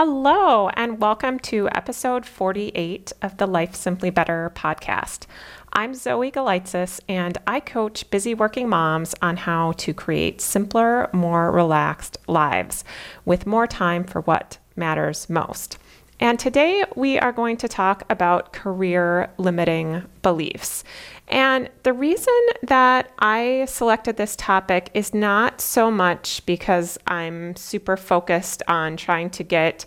Hello, and welcome to episode 48 of the Life Simply Better podcast. I'm Zoe Galitzis, and I coach busy working moms on how to create simpler, more relaxed lives with more time for what matters most. And today we are going to talk about career limiting beliefs. And the reason that I selected this topic is not so much because I'm super focused on trying to get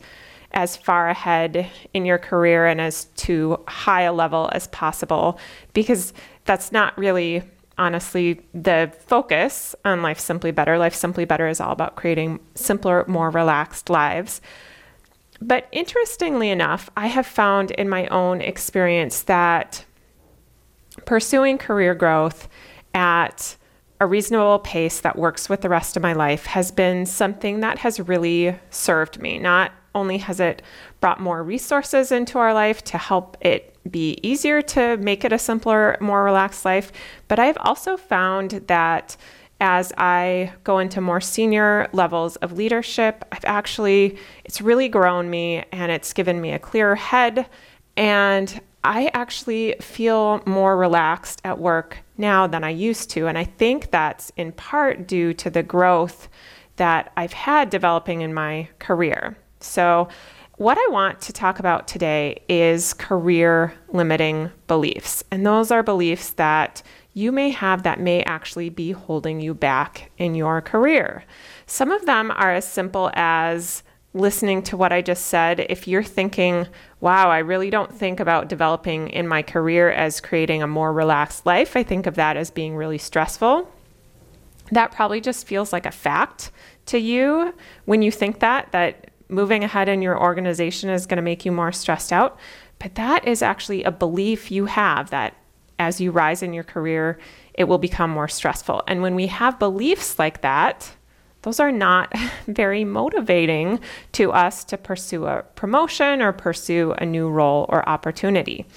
as far ahead in your career and as to high a level as possible, because that's not really honestly the focus on Life Simply Better. Life Simply Better is all about creating simpler, more relaxed lives. But interestingly enough, I have found in my own experience that pursuing career growth at a reasonable pace that works with the rest of my life has been something that has really served me. Not only has it brought more resources into our life to help it be easier to make it a simpler, more relaxed life, but I've also found that as I go into more senior levels of leadership, I've actually, it's really grown me and it's given me a clearer head. And I actually feel more relaxed at work now than I used to. And I think that's in part due to the growth that I've had developing in my career. So, what I want to talk about today is career limiting beliefs. And those are beliefs that you may have that may actually be holding you back in your career. Some of them are as simple as listening to what I just said. If you're thinking, wow, I really don't think about developing in my career as creating a more relaxed life, I think of that as being really stressful. That probably just feels like a fact to you when you think that, that moving ahead in your organization is going to make you more stressed out. But that is actually a belief you have that as you rise in your career, it will become more stressful. And when we have beliefs like that, those are not very motivating to us to pursue a promotion or pursue a new role or opportunity.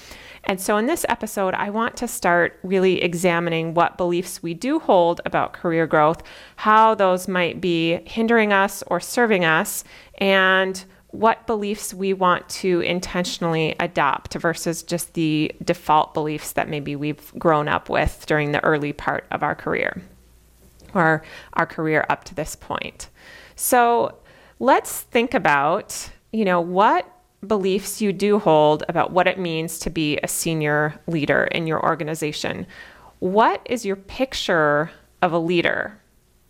And so, in this episode, I want to start really examining what beliefs we do hold about career growth, how those might be hindering us or serving us, and what beliefs we want to intentionally adopt versus just the default beliefs that maybe we've grown up with during the early part of our career or our career up to this point. So let's think about, you know, what beliefs you do hold about what it means to be a senior leader in your organization. What is your picture of a leader?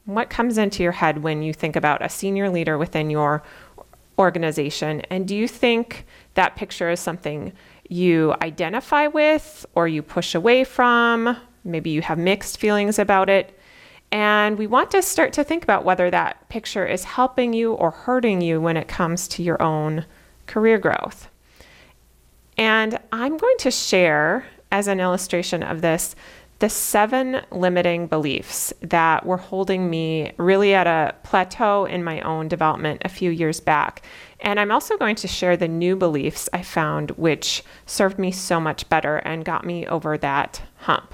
What comes into your head when you think about a senior leader within your organization. And do you think that picture is something you identify with or you push away from? Maybe you have mixed feelings about it. And we want to start to think about whether that picture is helping you or hurting you when it comes to your own career growth. And I'm going to share, as an illustration of this, the seven limiting beliefs that were holding me really at a plateau in my own development a few years back. And I'm also going to share the new beliefs I found, which served me so much better and got me over that hump.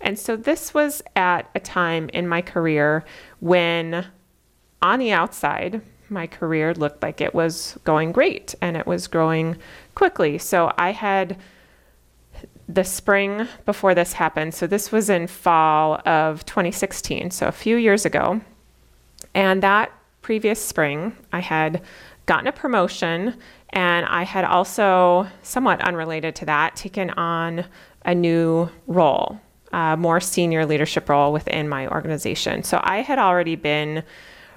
And so this was at a time in my career when, on the outside, my career looked like it was going great and it was growing quickly. So I had the spring before this happened. So this was in fall of 2016, so a few years ago. And that previous spring, I had gotten a promotion and I had also, somewhat unrelated to that, taken on a new role, a more senior leadership role within my organization. So I had already been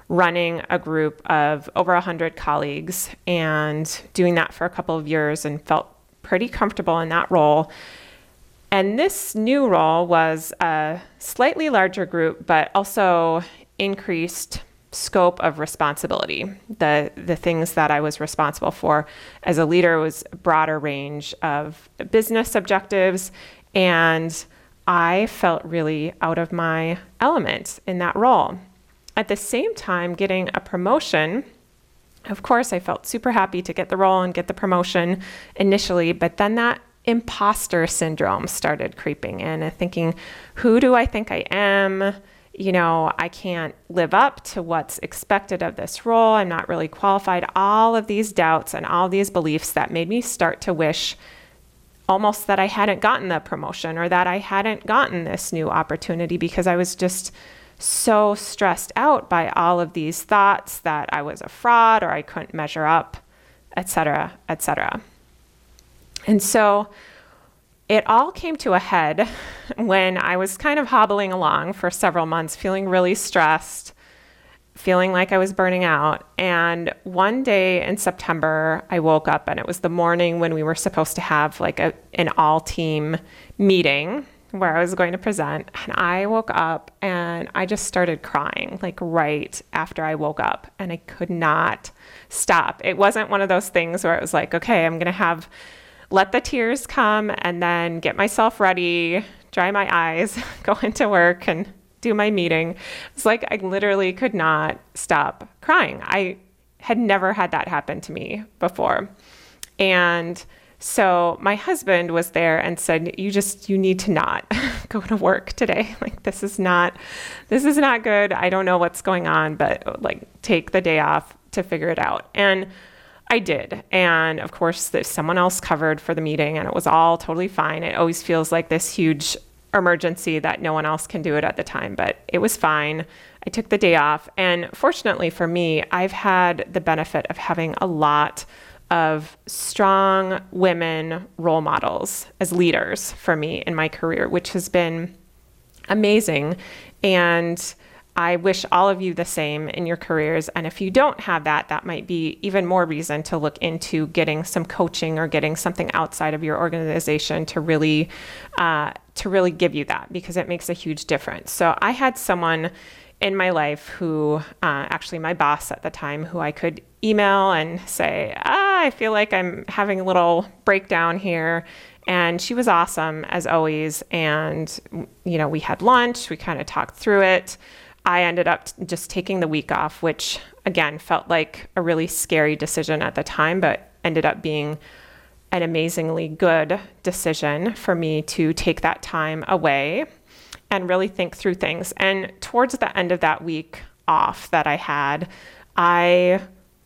running a group of over 100 colleagues and doing that for a couple of years and felt pretty comfortable in that role. And this new role was a slightly larger group, but also increased scope of responsibility. The the things that I was responsible for as a leader was a broader range of business objectives and I felt really out of my element in that role. At the same time, getting a promotion, of course, I felt super happy to get the role and get the promotion initially, but then that imposter syndrome started creeping in and thinking, who do I think I am? you know, I can't live up to what's expected of this role. I'm not really qualified. All of these doubts and all these beliefs that made me start to wish almost that I hadn't gotten the promotion or that I hadn't gotten this new opportunity because I was just so stressed out by all of these thoughts that I was a fraud or I couldn't measure up, etc., etc. And so it all came to a head when I was kind of hobbling along for several months, feeling really stressed, feeling like I was burning out. And one day in September, I woke up and it was the morning when we were supposed to have like a, an all team meeting where I was going to present. And I woke up and I just started crying, like right after I woke up. And I could not stop. It wasn't one of those things where it was like, okay, I'm going to have let the tears come and then get myself ready, dry my eyes, go into work and do my meeting. It's like I literally could not stop crying. I had never had that happen to me before. And so my husband was there and said, "You just you need to not go to work today. Like this is not this is not good. I don't know what's going on, but like take the day off to figure it out." And I did. And of course, there's someone else covered for the meeting, and it was all totally fine. It always feels like this huge emergency that no one else can do it at the time, but it was fine. I took the day off. And fortunately for me, I've had the benefit of having a lot of strong women role models as leaders for me in my career, which has been amazing. And I wish all of you the same in your careers. And if you don't have that, that might be even more reason to look into getting some coaching or getting something outside of your organization to really, uh, to really give you that because it makes a huge difference. So I had someone in my life who, uh, actually my boss at the time, who I could email and say, ah, I feel like I'm having a little breakdown here. And she was awesome as always. And, you know, we had lunch, we kind of talked through it. I ended up just taking the week off, which again felt like a really scary decision at the time, but ended up being an amazingly good decision for me to take that time away and really think through things. And towards the end of that week off that I had, I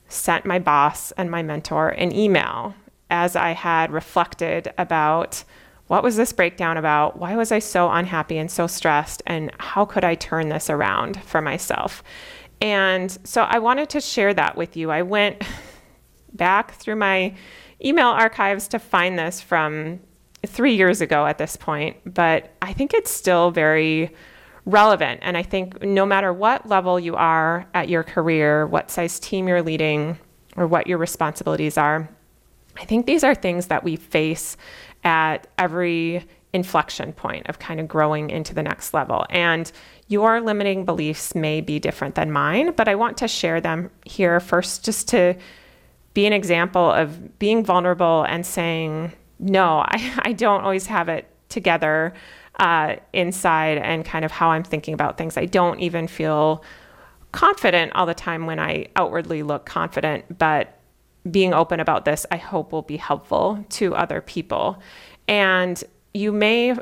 sent my boss and my mentor an email as I had reflected about what was this breakdown about? Why was I so unhappy and so stressed? And how could I turn this around for myself? And so I wanted to share that with you. I went back through my email archives to find this from three years ago at this point, but I think it's still very relevant. And I think no matter what level you are at your career, what size team you're leading, or what your responsibilities are, I think these are things that we face at every inflection point of kind of growing into the next level. And your limiting beliefs may be different than mine, but I want to share them here first just to be an example of being vulnerable and saying, no, I, I don't always have it together uh, inside and kind of how I'm thinking about things. I don't even feel confident all the time when I outwardly look confident, but being open about this, I hope, will be helpful to other people. And you may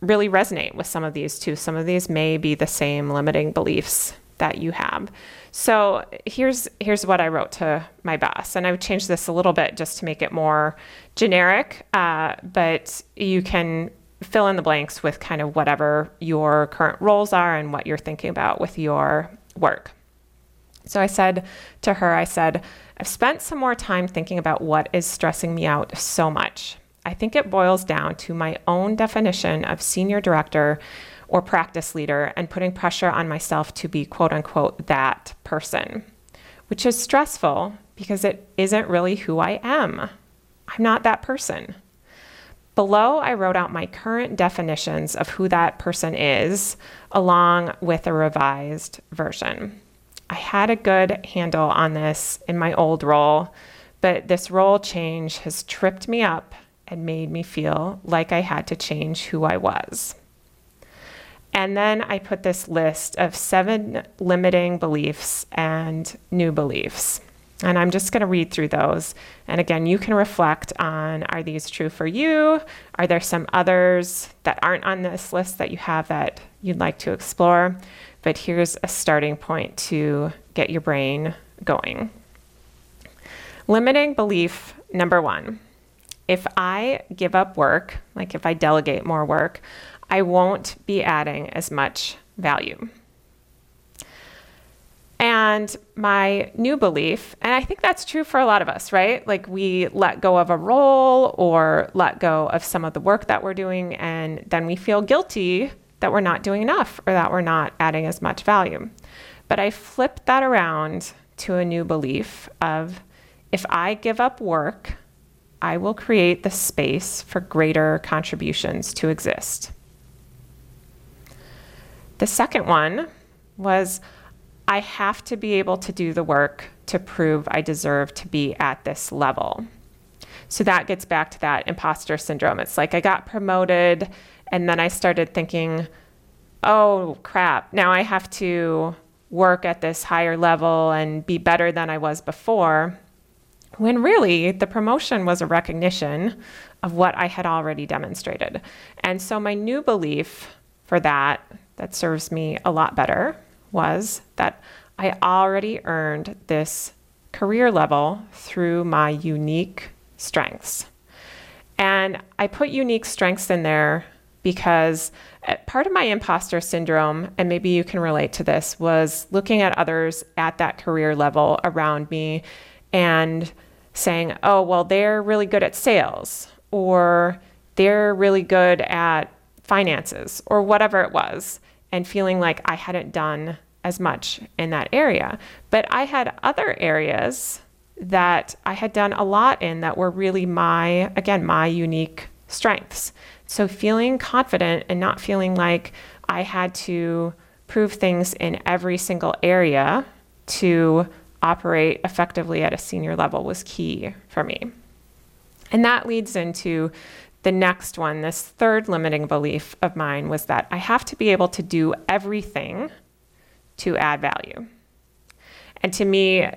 really resonate with some of these too. Some of these may be the same limiting beliefs that you have. So here's here's what I wrote to my boss, and I've changed this a little bit just to make it more generic. Uh, but you can fill in the blanks with kind of whatever your current roles are and what you're thinking about with your work. So I said to her, I said, I've spent some more time thinking about what is stressing me out so much. I think it boils down to my own definition of senior director or practice leader and putting pressure on myself to be quote unquote that person, which is stressful because it isn't really who I am. I'm not that person. Below, I wrote out my current definitions of who that person is, along with a revised version. I had a good handle on this in my old role, but this role change has tripped me up and made me feel like I had to change who I was. And then I put this list of seven limiting beliefs and new beliefs. And I'm just going to read through those. And again, you can reflect on are these true for you? Are there some others that aren't on this list that you have that you'd like to explore? but here's a starting point to get your brain going. Limiting belief number one if I give up work, like if I delegate more work, I won't be adding as much value. And my new belief, and I think that's true for a lot of us, right? Like we let go of a role or let go of some of the work that we're doing, and then we feel guilty that we're not doing enough or that we're not adding as much value. But I flipped that around to a new belief of if I give up work, I will create the space for greater contributions to exist. The second one was I have to be able to do the work to prove I deserve to be at this level. So that gets back to that imposter syndrome. It's like I got promoted and then I started thinking, oh crap, now I have to work at this higher level and be better than I was before when really the promotion was a recognition of what I had already demonstrated. And so my new belief for that, that serves me a lot better, was that I already earned this career level through my unique strengths. And I put unique strengths in there because uh, part of my imposter syndrome, and maybe you can relate to this, was looking at others at that career level around me and saying, oh, well, they're really good at sales, or they're really good at finances, or whatever it was, and feeling like I hadn't done as much in that area. But I had other areas that I had done a lot in that were really my, again, my unique strengths. So feeling confident and not feeling like I had to prove things in every single area to operate effectively at a senior level was key for me. And that leads into the next one. This third limiting belief of mine was that I have to be able to do everything to add value. And to me,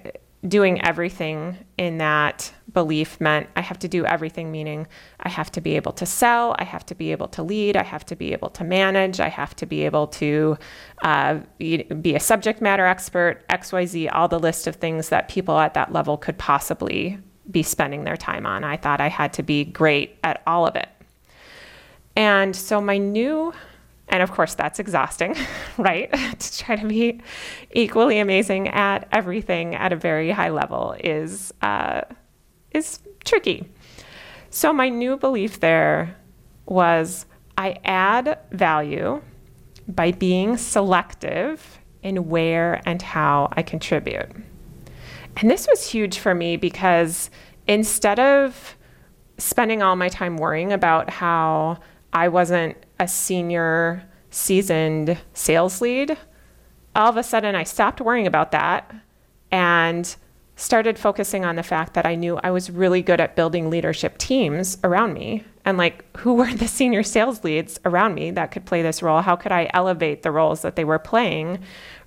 doing everything in that belief meant I have to do everything, meaning I have to be able to sell, I have to be able to lead, I have to be able to manage, I have to be able to uh, be a subject matter expert, XYZ, all the list of things that people at that level could possibly be spending their time on. I thought I had to be great at all of it. And so my new and of course, that's exhausting, right? to try to be equally amazing at everything at a very high level is uh, is tricky. So my new belief there was I add value by being selective in where and how I contribute. And this was huge for me because instead of spending all my time worrying about how I wasn't a senior, seasoned sales lead, all of a sudden I stopped worrying about that and started focusing on the fact that I knew I was really good at building leadership teams around me and like who were the senior sales leads around me that could play this role? How could I elevate the roles that they were playing,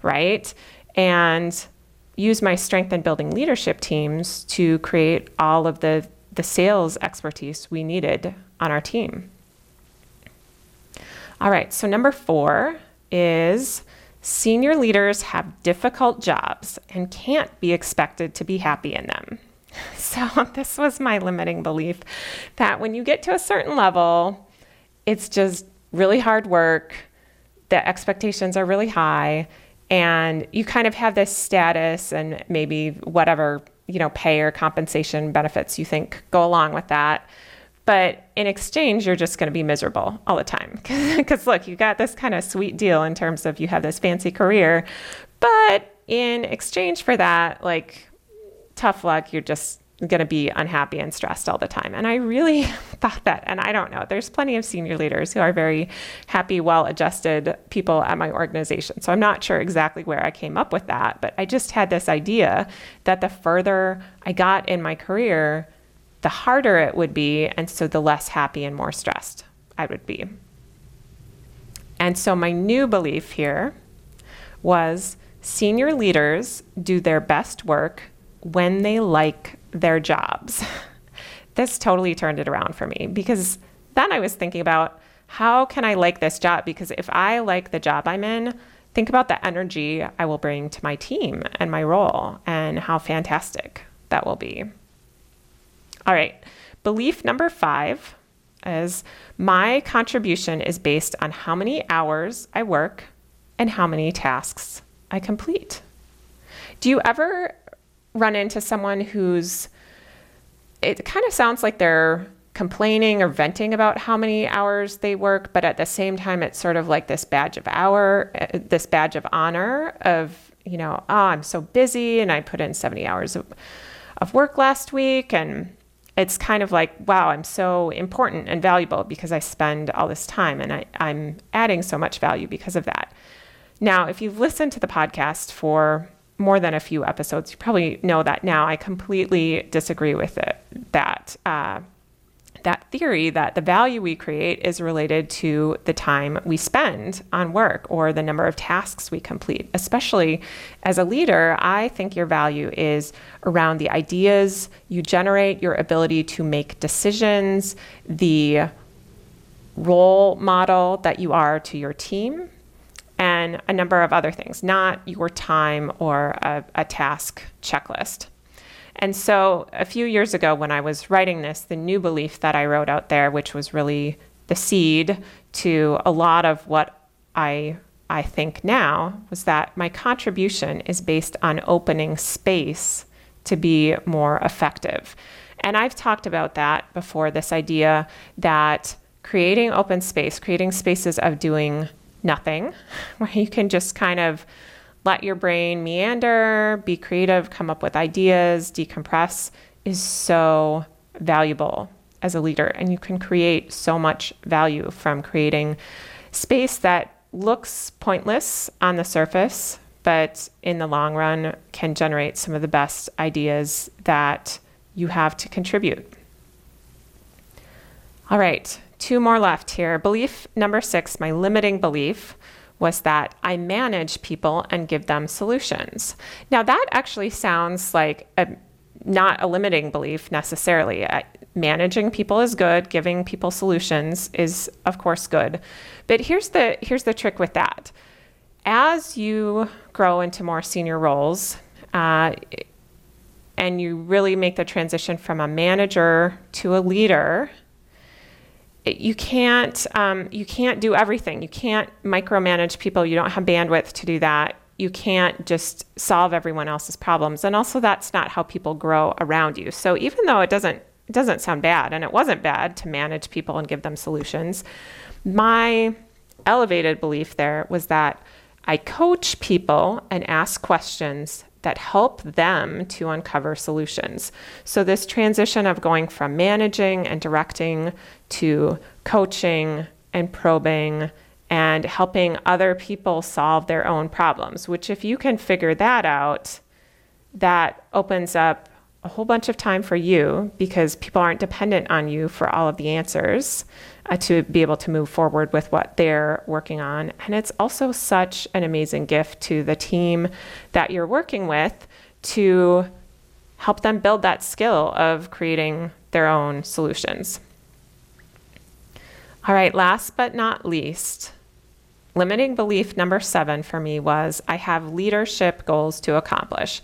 right? And use my strength in building leadership teams to create all of the the sales expertise we needed on our team. All right, so number four is senior leaders have difficult jobs and can't be expected to be happy in them. So, this was my limiting belief that when you get to a certain level, it's just really hard work, the expectations are really high, and you kind of have this status and maybe whatever, you know, pay or compensation benefits you think go along with that but in exchange, you're just going to be miserable all the time. Because look, you got this kind of sweet deal in terms of you have this fancy career, but in exchange for that, like tough luck, you're just going to be unhappy and stressed all the time. And I really thought that. And I don't know, there's plenty of senior leaders who are very happy, well adjusted people at my organization. So I'm not sure exactly where I came up with that, but I just had this idea that the further I got in my career, the harder it would be, and so the less happy and more stressed I would be. And so my new belief here was senior leaders do their best work when they like their jobs. this totally turned it around for me because then I was thinking about how can I like this job? Because if I like the job I'm in, think about the energy I will bring to my team and my role and how fantastic that will be. All right, belief number five is my contribution is based on how many hours I work and how many tasks I complete. Do you ever run into someone who's, it kind of sounds like they're complaining or venting about how many hours they work, but at the same time, it's sort of like this badge of hour, this badge of honor of, you know, oh, I'm so busy and I put in 70 hours of, of work last week. And it's kind of like, wow, I'm so important and valuable because I spend all this time and I, I'm adding so much value because of that. Now, if you've listened to the podcast for more than a few episodes, you probably know that now. I completely disagree with it. That uh, that theory that the value we create is related to the time we spend on work or the number of tasks we complete. Especially as a leader, I think your value is around the ideas you generate, your ability to make decisions, the role model that you are to your team, and a number of other things, not your time or a, a task checklist. And so a few years ago, when I was writing this, the new belief that I wrote out there, which was really the seed to a lot of what I I think now was that my contribution is based on opening space to be more effective. And I've talked about that before this idea that creating open space, creating spaces of doing nothing, where you can just kind of let your brain meander, be creative, come up with ideas, decompress is so valuable as a leader. And you can create so much value from creating space that looks pointless on the surface, but in the long run can generate some of the best ideas that you have to contribute. All right, two more left here. Belief number six, my limiting belief was that I manage people and give them solutions. Now, that actually sounds like a, not a limiting belief necessarily. managing people is good, giving people solutions is, of course, good. But here's the, here's the trick with that. As you grow into more senior roles, uh, and you really make the transition from a manager to a leader, you can't um, you can't do everything. You can't micromanage people. You don't have bandwidth to do that. You can't just solve everyone else's problems. And also, that's not how people grow around you. So even though it doesn't it doesn't sound bad, and it wasn't bad to manage people and give them solutions, my elevated belief there was that I coach people and ask questions that help them to uncover solutions. So, this transition of going from managing and directing to coaching and probing and helping other people solve their own problems, which, if you can figure that out, that opens up a whole bunch of time for you because people aren't dependent on you for all of the answers uh, to be able to move forward with what they're working on. And it's also such an amazing gift to the team that you're working with to help them build that skill of creating their own solutions. All right, last but not least, limiting belief number seven for me was I have leadership goals to accomplish.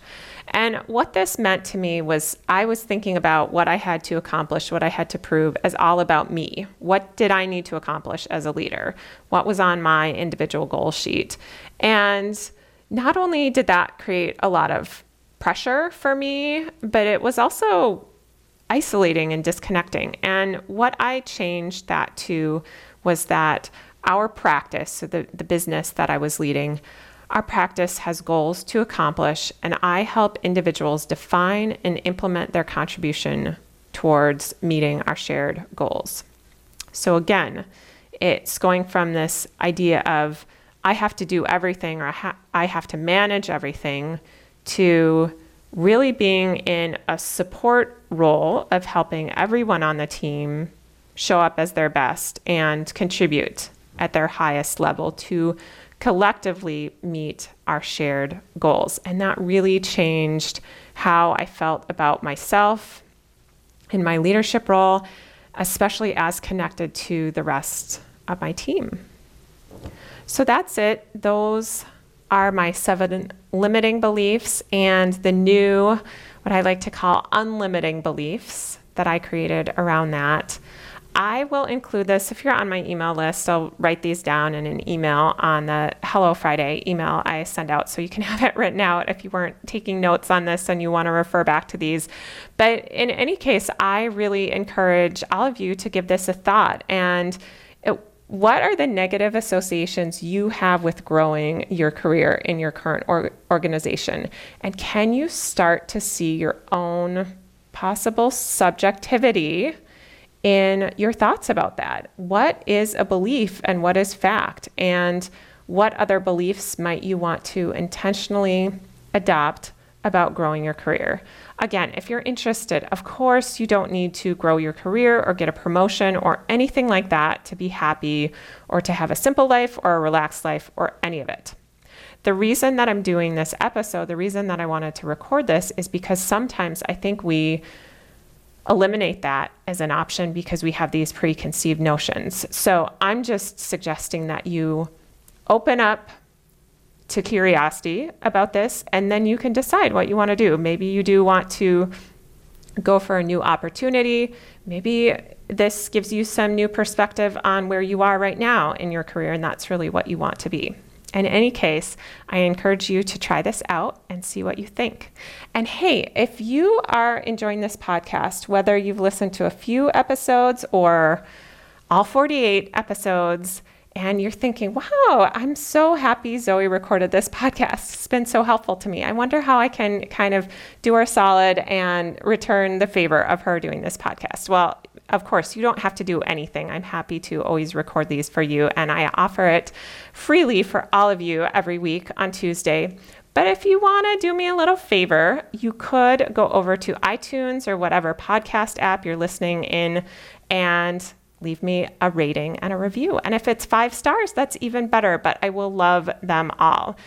And what this meant to me was I was thinking about what I had to accomplish, what I had to prove as all about me. What did I need to accomplish as a leader? What was on my individual goal sheet? And not only did that create a lot of pressure for me, but it was also isolating and disconnecting. And what I changed that to was that our practice, so the, the business that I was leading, our practice has goals to accomplish, and I help individuals define and implement their contribution towards meeting our shared goals. So, again, it's going from this idea of I have to do everything or I have to manage everything to really being in a support role of helping everyone on the team show up as their best and contribute at their highest level to collectively meet our shared goals. And that really changed how I felt about myself in my leadership role, especially as connected to the rest of my team. So that's it. Those are my seven limiting beliefs and the new, what I like to call unlimiting beliefs that I created around that. I will include this if you're on my email list. I'll write these down in an email on the Hello Friday email I send out so you can have it written out if you weren't taking notes on this and you want to refer back to these. But in any case, I really encourage all of you to give this a thought and it, what are the negative associations you have with growing your career in your current or- organization? And can you start to see your own possible subjectivity in your thoughts about that. What is a belief and what is fact? And what other beliefs might you want to intentionally adopt about growing your career? Again, if you're interested, of course, you don't need to grow your career or get a promotion or anything like that to be happy or to have a simple life or a relaxed life or any of it. The reason that I'm doing this episode, the reason that I wanted to record this is because sometimes I think we eliminate that as an option because we have these preconceived notions. So I'm just suggesting that you open up to curiosity about this and then you can decide what you want to do. Maybe you do want to go for a new opportunity. Maybe this gives you some new perspective on where you are right now in your career and that's really what you want to be. In any case, I encourage you to try this out and see what you think. And hey, if you are enjoying this podcast, whether you've listened to a few episodes or all 48 episodes, and you're thinking, wow, I'm so happy Zoe recorded this podcast. It's been so helpful to me. I wonder how I can kind of do her solid and return the favor of her doing this podcast. Well, of course, you don't have to do anything. I'm happy to always record these for you, and I offer it freely for all of you every week on Tuesday. But if you want to do me a little favor, you could go over to iTunes or whatever podcast app you're listening in and leave me a rating and a review. And if it's five stars, that's even better, but I will love them all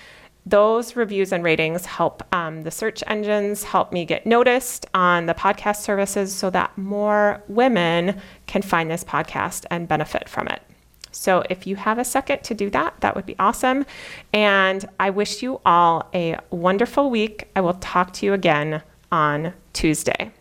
those reviews and ratings help um, the search engines help me get noticed on the podcast services so that more women can find this podcast and benefit from it. So, if you have a second to do that, that would be awesome. And I wish you all a wonderful week. I will talk to you again on Tuesday.